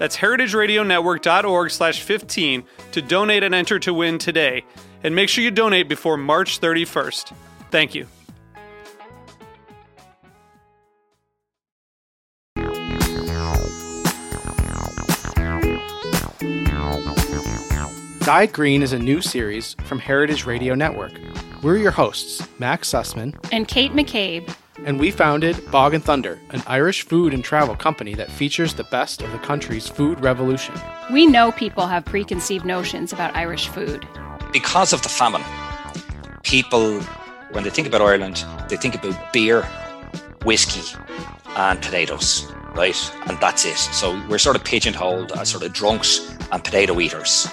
That's heritageradionetwork.org slash 15 to donate and enter to win today. And make sure you donate before March 31st. Thank you. Dyed Green is a new series from Heritage Radio Network. We're your hosts, Max Sussman and Kate McCabe. And we founded Bog and Thunder, an Irish food and travel company that features the best of the country's food revolution. We know people have preconceived notions about Irish food. Because of the famine, people, when they think about Ireland, they think about beer, whiskey, and potatoes, right? And that's it. So we're sort of pigeonholed as sort of drunks and potato eaters.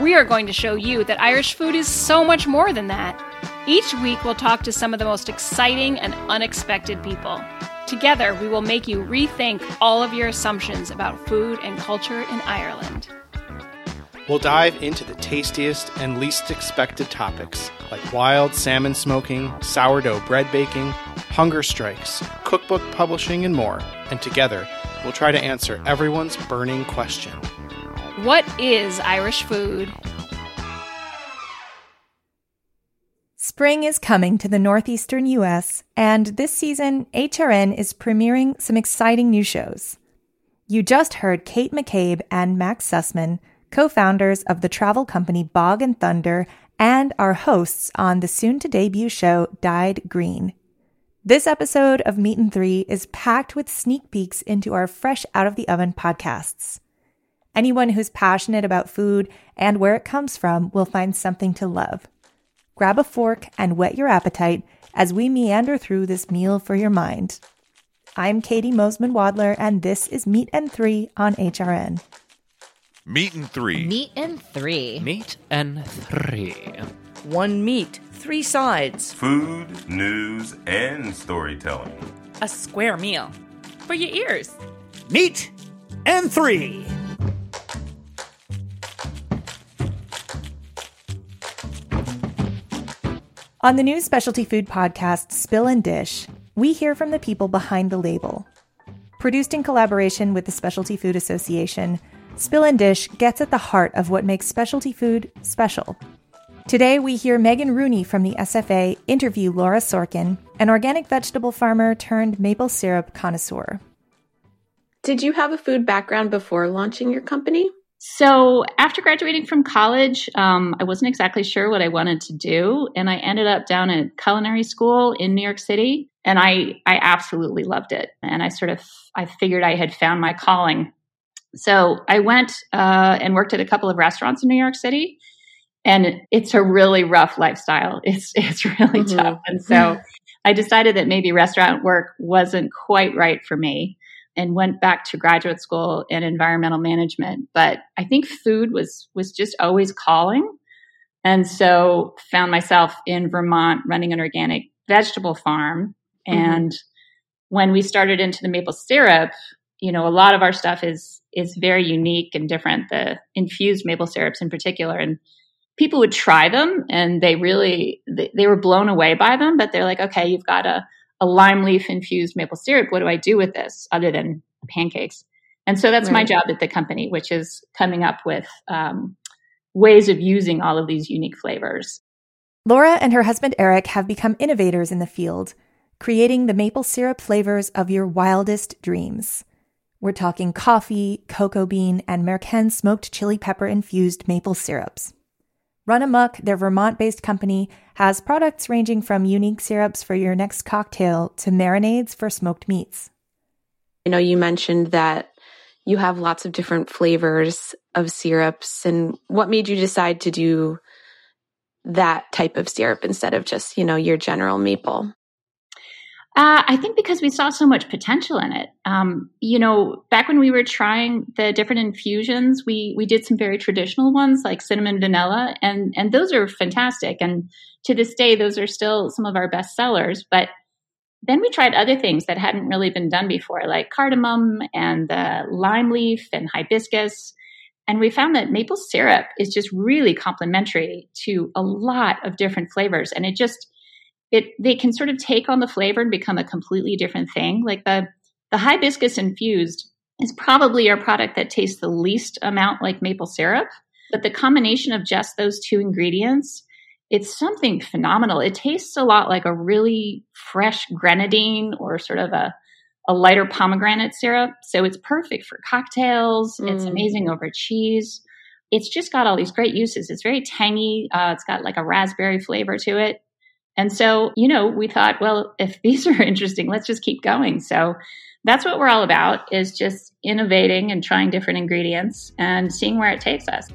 We are going to show you that Irish food is so much more than that. Each week, we'll talk to some of the most exciting and unexpected people. Together, we will make you rethink all of your assumptions about food and culture in Ireland. We'll dive into the tastiest and least expected topics like wild salmon smoking, sourdough bread baking, hunger strikes, cookbook publishing, and more. And together, we'll try to answer everyone's burning question what is Irish food? Spring is coming to the northeastern U.S., and this season, HRN is premiering some exciting new shows. You just heard Kate McCabe and Max Sussman, co founders of the travel company Bog and Thunder, and our hosts on the soon to debut show Dyed Green. This episode of Meat and Three is packed with sneak peeks into our fresh out of the oven podcasts. Anyone who's passionate about food and where it comes from will find something to love. Grab a fork and whet your appetite as we meander through this meal for your mind. I'm Katie Mosman Wadler, and this is Meat and Three on HRN. Meat and Three. Meat and Three. Meat and Three. One meat, three sides. Food, news, and storytelling. A square meal for your ears. Meat and Three. On the new specialty food podcast, Spill and Dish, we hear from the people behind the label. Produced in collaboration with the Specialty Food Association, Spill and Dish gets at the heart of what makes specialty food special. Today, we hear Megan Rooney from the SFA interview Laura Sorkin, an organic vegetable farmer turned maple syrup connoisseur. Did you have a food background before launching your company? So after graduating from college, um, I wasn't exactly sure what I wanted to do, and I ended up down at culinary school in New York City, and I I absolutely loved it, and I sort of I figured I had found my calling. So I went uh, and worked at a couple of restaurants in New York City, and it's a really rough lifestyle. It's it's really mm-hmm. tough, and so I decided that maybe restaurant work wasn't quite right for me and went back to graduate school in environmental management. But I think food was was just always calling. And so found myself in Vermont running an organic vegetable farm. Mm-hmm. And when we started into the maple syrup, you know, a lot of our stuff is is very unique and different, the infused maple syrups in particular. And people would try them and they really they, they were blown away by them, but they're like, okay, you've got a a lime leaf infused maple syrup. What do I do with this other than pancakes? And so that's right. my job at the company, which is coming up with um, ways of using all of these unique flavors. Laura and her husband Eric have become innovators in the field, creating the maple syrup flavors of your wildest dreams. We're talking coffee, cocoa bean, and Merkén smoked chili pepper infused maple syrups. Runamok, their Vermont based company, has products ranging from unique syrups for your next cocktail to marinades for smoked meats. I know you mentioned that you have lots of different flavors of syrups. And what made you decide to do that type of syrup instead of just, you know, your general maple? Uh, I think because we saw so much potential in it. Um, you know, back when we were trying the different infusions, we we did some very traditional ones like cinnamon vanilla, and and those are fantastic. And to this day, those are still some of our best sellers. But then we tried other things that hadn't really been done before, like cardamom and the lime leaf and hibiscus. And we found that maple syrup is just really complementary to a lot of different flavors. And it just, it, they can sort of take on the flavor and become a completely different thing. Like the, the hibiscus infused is probably our product that tastes the least amount like maple syrup. But the combination of just those two ingredients it's something phenomenal. It tastes a lot like a really fresh grenadine or sort of a, a lighter pomegranate syrup. So it's perfect for cocktails. Mm. It's amazing over cheese. It's just got all these great uses. It's very tangy. Uh, it's got like a raspberry flavor to it. And so, you know, we thought, well, if these are interesting, let's just keep going. So that's what we're all about is just innovating and trying different ingredients and seeing where it takes us.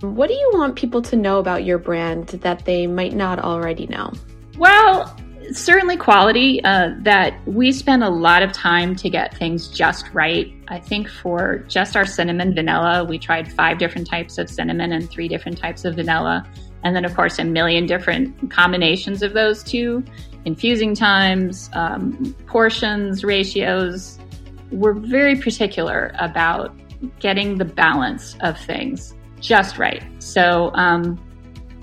What do you want people to know about your brand that they might not already know? Well, certainly quality. Uh, that we spend a lot of time to get things just right. I think for just our cinnamon vanilla, we tried five different types of cinnamon and three different types of vanilla. And then, of course, a million different combinations of those two, infusing times, um, portions, ratios. We're very particular about getting the balance of things just right. So um,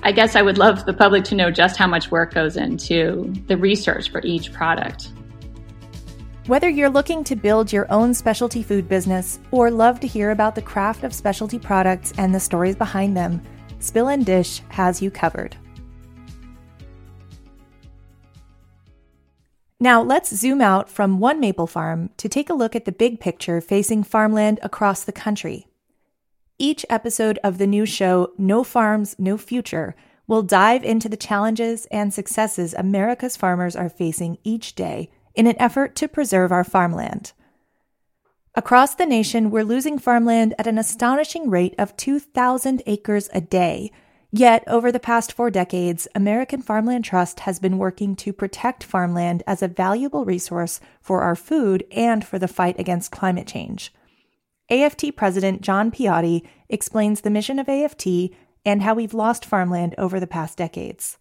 I guess I would love the public to know just how much work goes into the research for each product. Whether you're looking to build your own specialty food business or love to hear about the craft of specialty products and the stories behind them, Spill and Dish has you covered. Now, let's zoom out from one maple farm to take a look at the big picture facing farmland across the country. Each episode of the new show, No Farms, No Future, will dive into the challenges and successes America's farmers are facing each day in an effort to preserve our farmland. Across the nation, we're losing farmland at an astonishing rate of 2,000 acres a day. Yet, over the past four decades, American Farmland Trust has been working to protect farmland as a valuable resource for our food and for the fight against climate change. AFT President John Piotti explains the mission of AFT and how we've lost farmland over the past decades.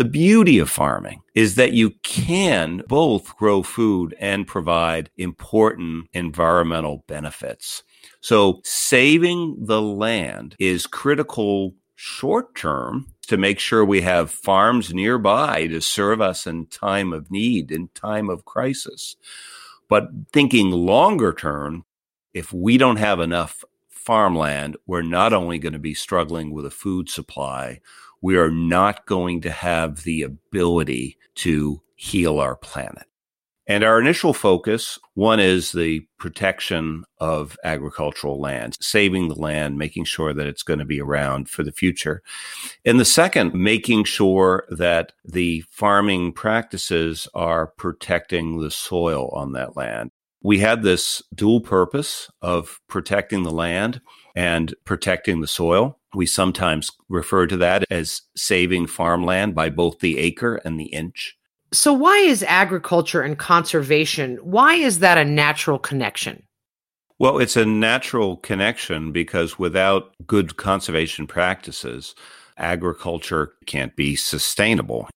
The beauty of farming is that you can both grow food and provide important environmental benefits. So saving the land is critical short term to make sure we have farms nearby to serve us in time of need, in time of crisis. But thinking longer term, if we don't have enough farmland, we're not only going to be struggling with a food supply, we are not going to have the ability to heal our planet. And our initial focus one is the protection of agricultural land, saving the land, making sure that it's going to be around for the future. And the second, making sure that the farming practices are protecting the soil on that land. We had this dual purpose of protecting the land and protecting the soil. We sometimes refer to that as saving farmland by both the acre and the inch. So why is agriculture and conservation, why is that a natural connection? Well, it's a natural connection because without good conservation practices, agriculture can't be sustainable.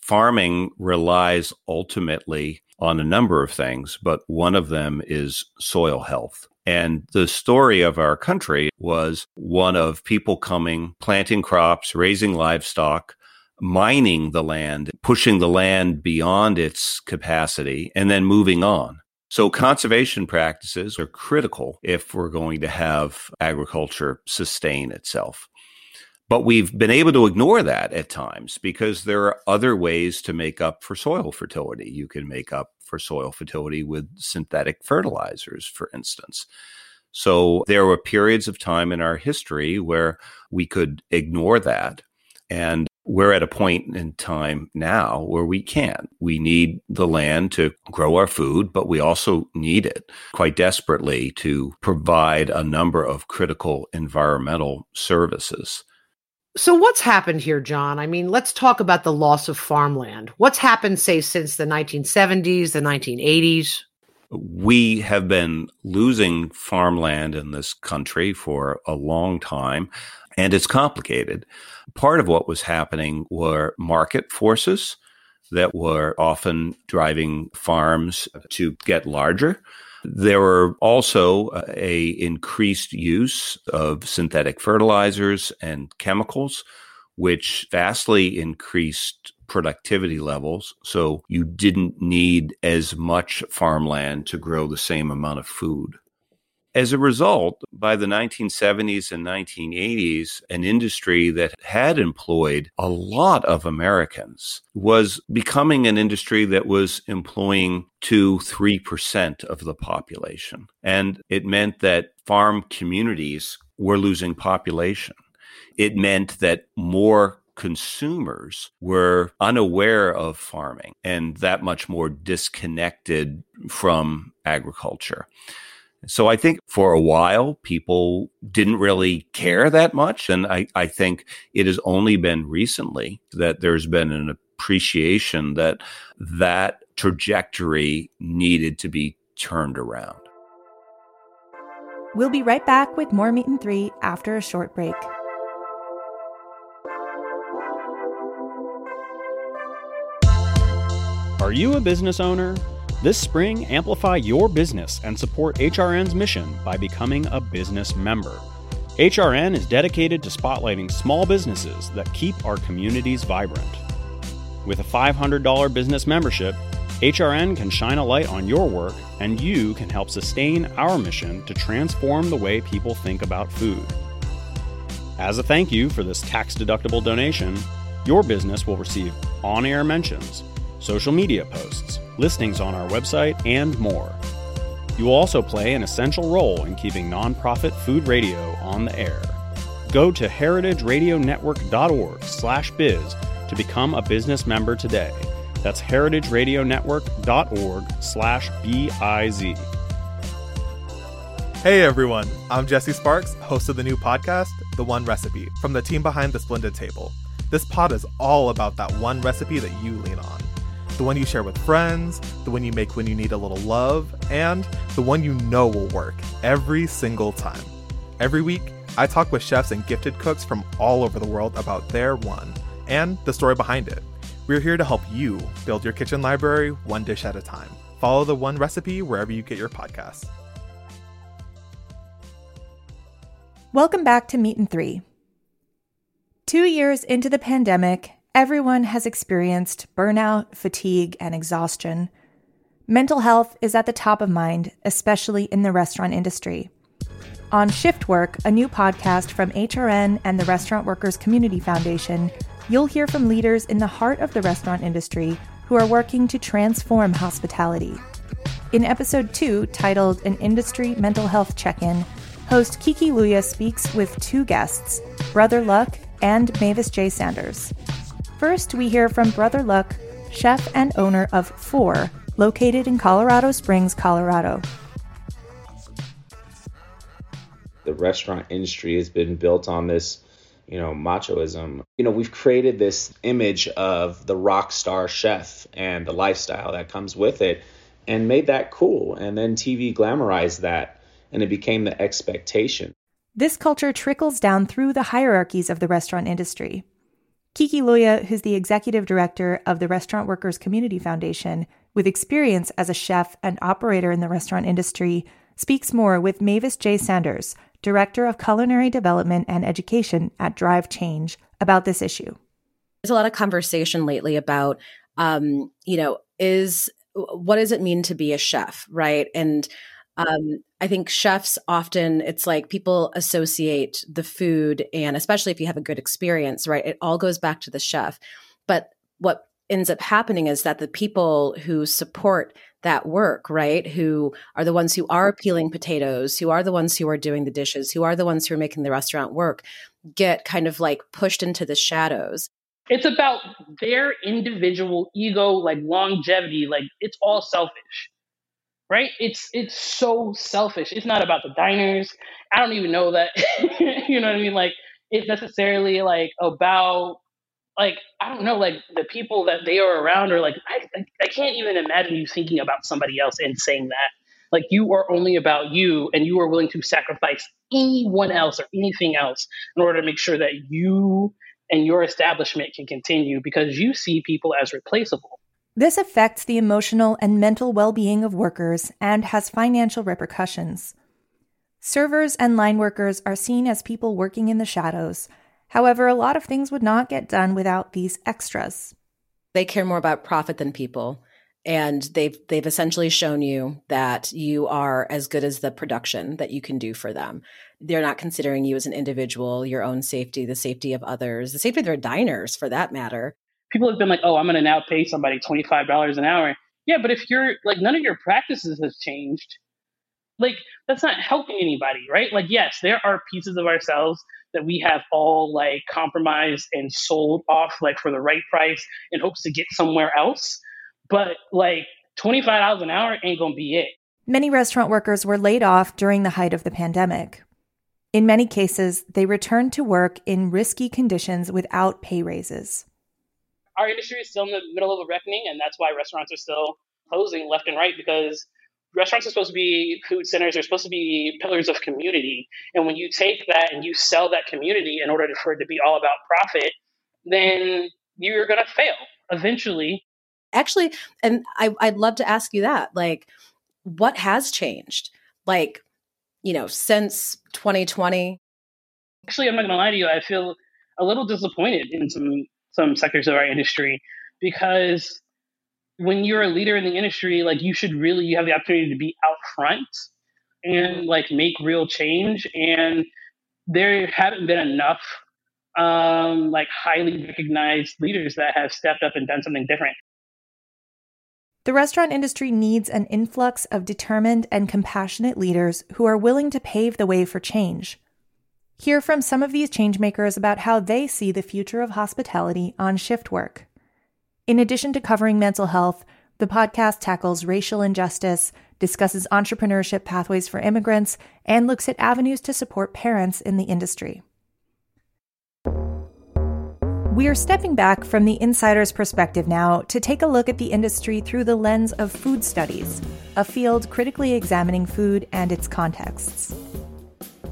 Farming relies ultimately on a number of things, but one of them is soil health. And the story of our country was one of people coming, planting crops, raising livestock, mining the land, pushing the land beyond its capacity, and then moving on. So conservation practices are critical if we're going to have agriculture sustain itself. But we've been able to ignore that at times because there are other ways to make up for soil fertility. You can make up for soil fertility with synthetic fertilizers, for instance. So there were periods of time in our history where we could ignore that. And we're at a point in time now where we can't. We need the land to grow our food, but we also need it quite desperately to provide a number of critical environmental services. So, what's happened here, John? I mean, let's talk about the loss of farmland. What's happened, say, since the 1970s, the 1980s? We have been losing farmland in this country for a long time, and it's complicated. Part of what was happening were market forces that were often driving farms to get larger. There were also uh, a increased use of synthetic fertilizers and chemicals, which vastly increased productivity levels. So you didn't need as much farmland to grow the same amount of food. As a result, by the 1970s and 1980s, an industry that had employed a lot of Americans was becoming an industry that was employing two, 3% of the population. And it meant that farm communities were losing population. It meant that more consumers were unaware of farming and that much more disconnected from agriculture. So I think for a while, people didn't really care that much. And I, I think it has only been recently that there's been an appreciation that that trajectory needed to be turned around. We'll be right back with more Meat and Three after a short break. Are you a business owner? This spring, amplify your business and support HRN's mission by becoming a business member. HRN is dedicated to spotlighting small businesses that keep our communities vibrant. With a $500 business membership, HRN can shine a light on your work, and you can help sustain our mission to transform the way people think about food. As a thank you for this tax deductible donation, your business will receive on air mentions social media posts, listings on our website, and more. You will also play an essential role in keeping nonprofit food radio on the air. Go to heritageradionetwork.org/biz to become a business member today. That's heritageradionetwork.org/biz. Hey everyone, I'm Jesse Sparks, host of the new podcast, The One Recipe, from the team behind The Splendid Table. This pod is all about that one recipe that you lean on the one you share with friends, the one you make when you need a little love, and the one you know will work every single time. Every week, I talk with chefs and gifted cooks from all over the world about their one and the story behind it. We're here to help you build your kitchen library one dish at a time. Follow the one recipe wherever you get your podcasts. Welcome back to Meat and Three. Two years into the pandemic, Everyone has experienced burnout, fatigue, and exhaustion. Mental health is at the top of mind, especially in the restaurant industry. On ShiftWork, a new podcast from HRN and the Restaurant Workers Community Foundation, you'll hear from leaders in the heart of the restaurant industry who are working to transform hospitality. In episode 2, titled An Industry Mental Health Check In, host Kiki Louya speaks with two guests, Brother Luck and Mavis J. Sanders. First, we hear from Brother Luck, chef and owner of Four, located in Colorado Springs, Colorado. The restaurant industry has been built on this, you know, machoism. You know, we've created this image of the rock star chef and the lifestyle that comes with it and made that cool. And then TV glamorized that and it became the expectation. This culture trickles down through the hierarchies of the restaurant industry. Kiki Louya, who's the executive director of the Restaurant Workers Community Foundation, with experience as a chef and operator in the restaurant industry, speaks more with Mavis J. Sanders, director of culinary development and education at Drive Change, about this issue. There's a lot of conversation lately about, um, you know, is what does it mean to be a chef, right? And um, I think chefs often, it's like people associate the food, and especially if you have a good experience, right? It all goes back to the chef. But what ends up happening is that the people who support that work, right? Who are the ones who are peeling potatoes, who are the ones who are doing the dishes, who are the ones who are making the restaurant work, get kind of like pushed into the shadows. It's about their individual ego, like longevity, like it's all selfish. Right? It's it's so selfish. It's not about the diners. I don't even know that you know what I mean? Like it's necessarily like about like I don't know, like the people that they are around are like I, I, I can't even imagine you thinking about somebody else and saying that. Like you are only about you, and you are willing to sacrifice anyone else or anything else in order to make sure that you and your establishment can continue because you see people as replaceable. This affects the emotional and mental well being of workers and has financial repercussions. Servers and line workers are seen as people working in the shadows However, a lot of things would not get done without these extras. They care more about profit than people. And they've they've essentially shown you that you are as good as the production that you can do for them. They're not considering you as an individual, your own safety, the safety of others, the safety of their diners for that matter. People have been like, oh, I'm going to now pay somebody $25 an hour. Yeah, but if you're like, none of your practices has changed, like, that's not helping anybody, right? Like, yes, there are pieces of ourselves that we have all like compromised and sold off like for the right price in hopes to get somewhere else. But like $25 an hour ain't gonna be it. Many restaurant workers were laid off during the height of the pandemic. In many cases, they returned to work in risky conditions without pay raises. Our industry is still in the middle of a reckoning, and that's why restaurants are still closing left and right because restaurants are supposed to be food centers they're supposed to be pillars of community. And when you take that and you sell that community in order for it to be all about profit then you're going to fail eventually. Actually and I, i'd love to ask you that like what has changed? Like you know since 2020 actually i'm not going to lie to you i feel a little disappointed in some some sectors of our industry because when you're a leader in the industry, like you should really you have the opportunity to be out front and like make real change. And there haven't been enough um, like highly recognized leaders that have stepped up and done something different. The restaurant industry needs an influx of determined and compassionate leaders who are willing to pave the way for change. Hear from some of these changemakers about how they see the future of hospitality on ShiftWork. In addition to covering mental health, the podcast tackles racial injustice, discusses entrepreneurship pathways for immigrants, and looks at avenues to support parents in the industry. We are stepping back from the insider's perspective now to take a look at the industry through the lens of food studies, a field critically examining food and its contexts.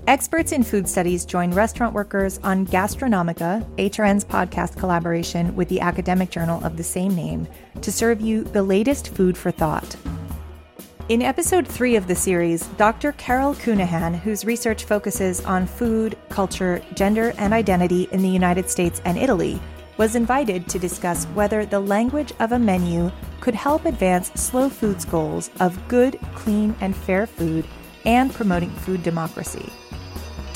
Experts in food studies join restaurant workers on Gastronomica, HRN's podcast collaboration with the academic journal of the same name, to serve you the latest food for thought. In episode three of the series, Dr. Carole Counihan, whose research focuses on food, culture, gender, and identity in the United States and Italy, was invited to discuss whether the language of a menu could help advance slow food's goals of good, clean, and fair food and promoting food democracy.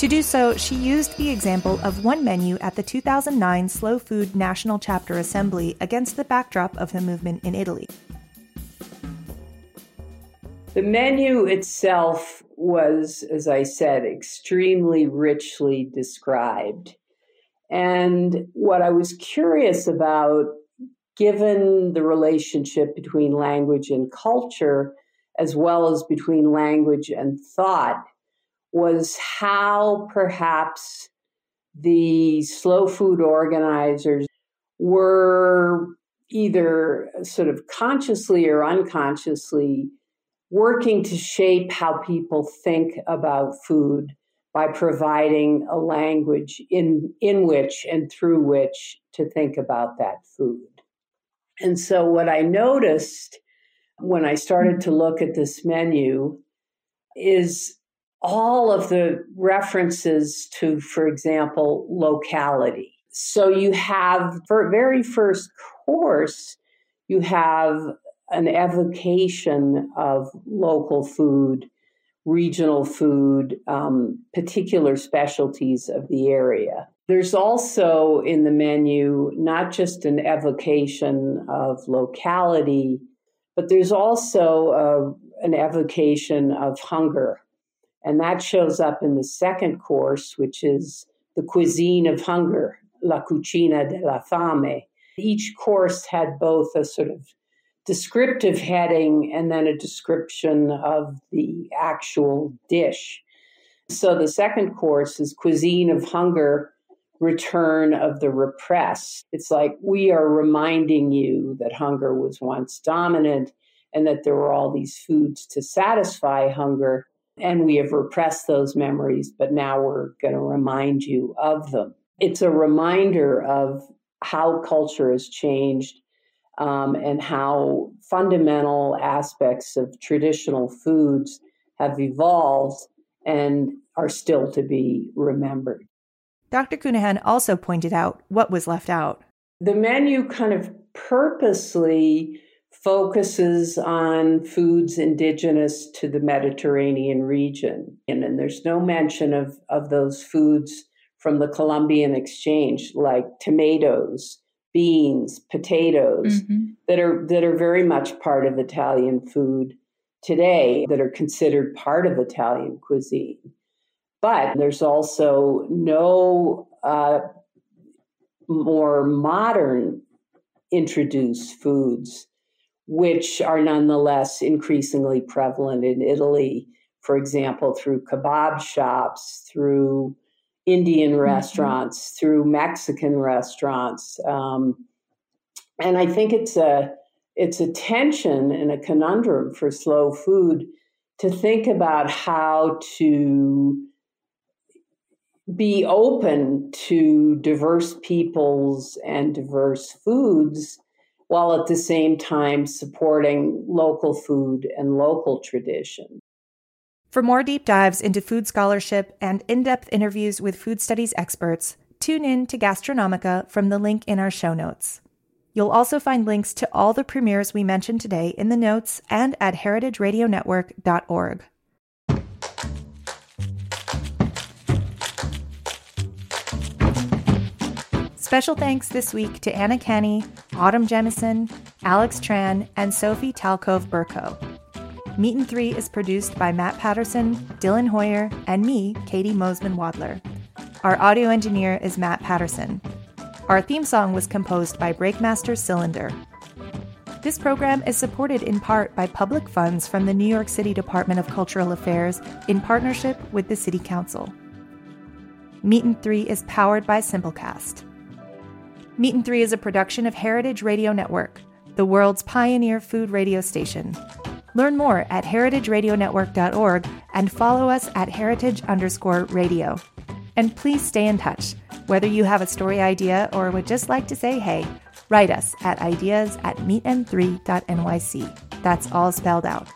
To do so, she used the example of one menu at the 2009 Slow Food National Chapter Assembly against the backdrop of the movement in Italy. The menu itself was, as I said, extremely richly described. And what I was curious about, given the relationship between language and culture, as well as between language and thought, was how perhaps the slow food organizers were either sort of consciously or unconsciously working to shape how people think about food by providing a language in, in which and through which to think about that food. And so, what I noticed when I started to look at this menu is all of the references to, for example, locality. So you have, for very first course, you have an evocation of local food regional food, um, particular specialties of the area. There's also in the menu not just an evocation of locality, but there's also a, an evocation of hunger. And that shows up in the second course, which is the cuisine of hunger, La Cucina della Fame. Each course had both a sort of descriptive heading and then a description of the actual dish. So the second course is Cuisine of Hunger Return of the Repressed. It's like we are reminding you that hunger was once dominant and that there were all these foods to satisfy hunger. And we have repressed those memories, but now we're going to remind you of them. It's a reminder of how culture has changed um, and how fundamental aspects of traditional foods have evolved and are still to be remembered. Dr. Counihan also pointed out what was left out. The menu kind of purposely focuses on foods indigenous to the Mediterranean region. And, and there's no mention of, of those foods from the Columbian exchange, like tomatoes, beans, potatoes, mm-hmm. that are that are very much part of Italian food today, that are considered part of Italian cuisine. But there's also no uh, more modern introduced foods, which are nonetheless increasingly prevalent in Italy. For example, through kebab shops, through Indian mm-hmm. restaurants, mm-hmm. through Mexican restaurants, um, and I think it's a it's a tension and a conundrum for slow food to think about how to be open to diverse peoples and diverse foods while at the same time supporting local food and local tradition. For more deep dives into food scholarship and in depth interviews with food studies experts, tune in to Gastronomica from the link in our show notes. You'll also find links to all the premieres we mentioned today in the notes and at heritageradionetwork.org. Special thanks this week to Anna Kenny, Autumn Jemison, Alex Tran, and Sophie Talcove Burko. Meat and Three is produced by Matt Patterson, Dylan Hoyer, and me, Katie Mosman Wadler. Our audio engineer is Matt Patterson. Our theme song was composed by Breakmaster Cylinder. This program is supported in part by public funds from the New York City Department of Cultural Affairs in partnership with the City Council. Meat and Three is powered by Simplecast. Meat and Three is a production of Heritage Radio Network, the world's pioneer food radio station. Learn more at heritageradionetwork.org and follow us at heritage underscore radio. And please stay in touch. Whether you have a story idea or would just like to say hey, write us at ideas at meetand3.nyc. That's all spelled out.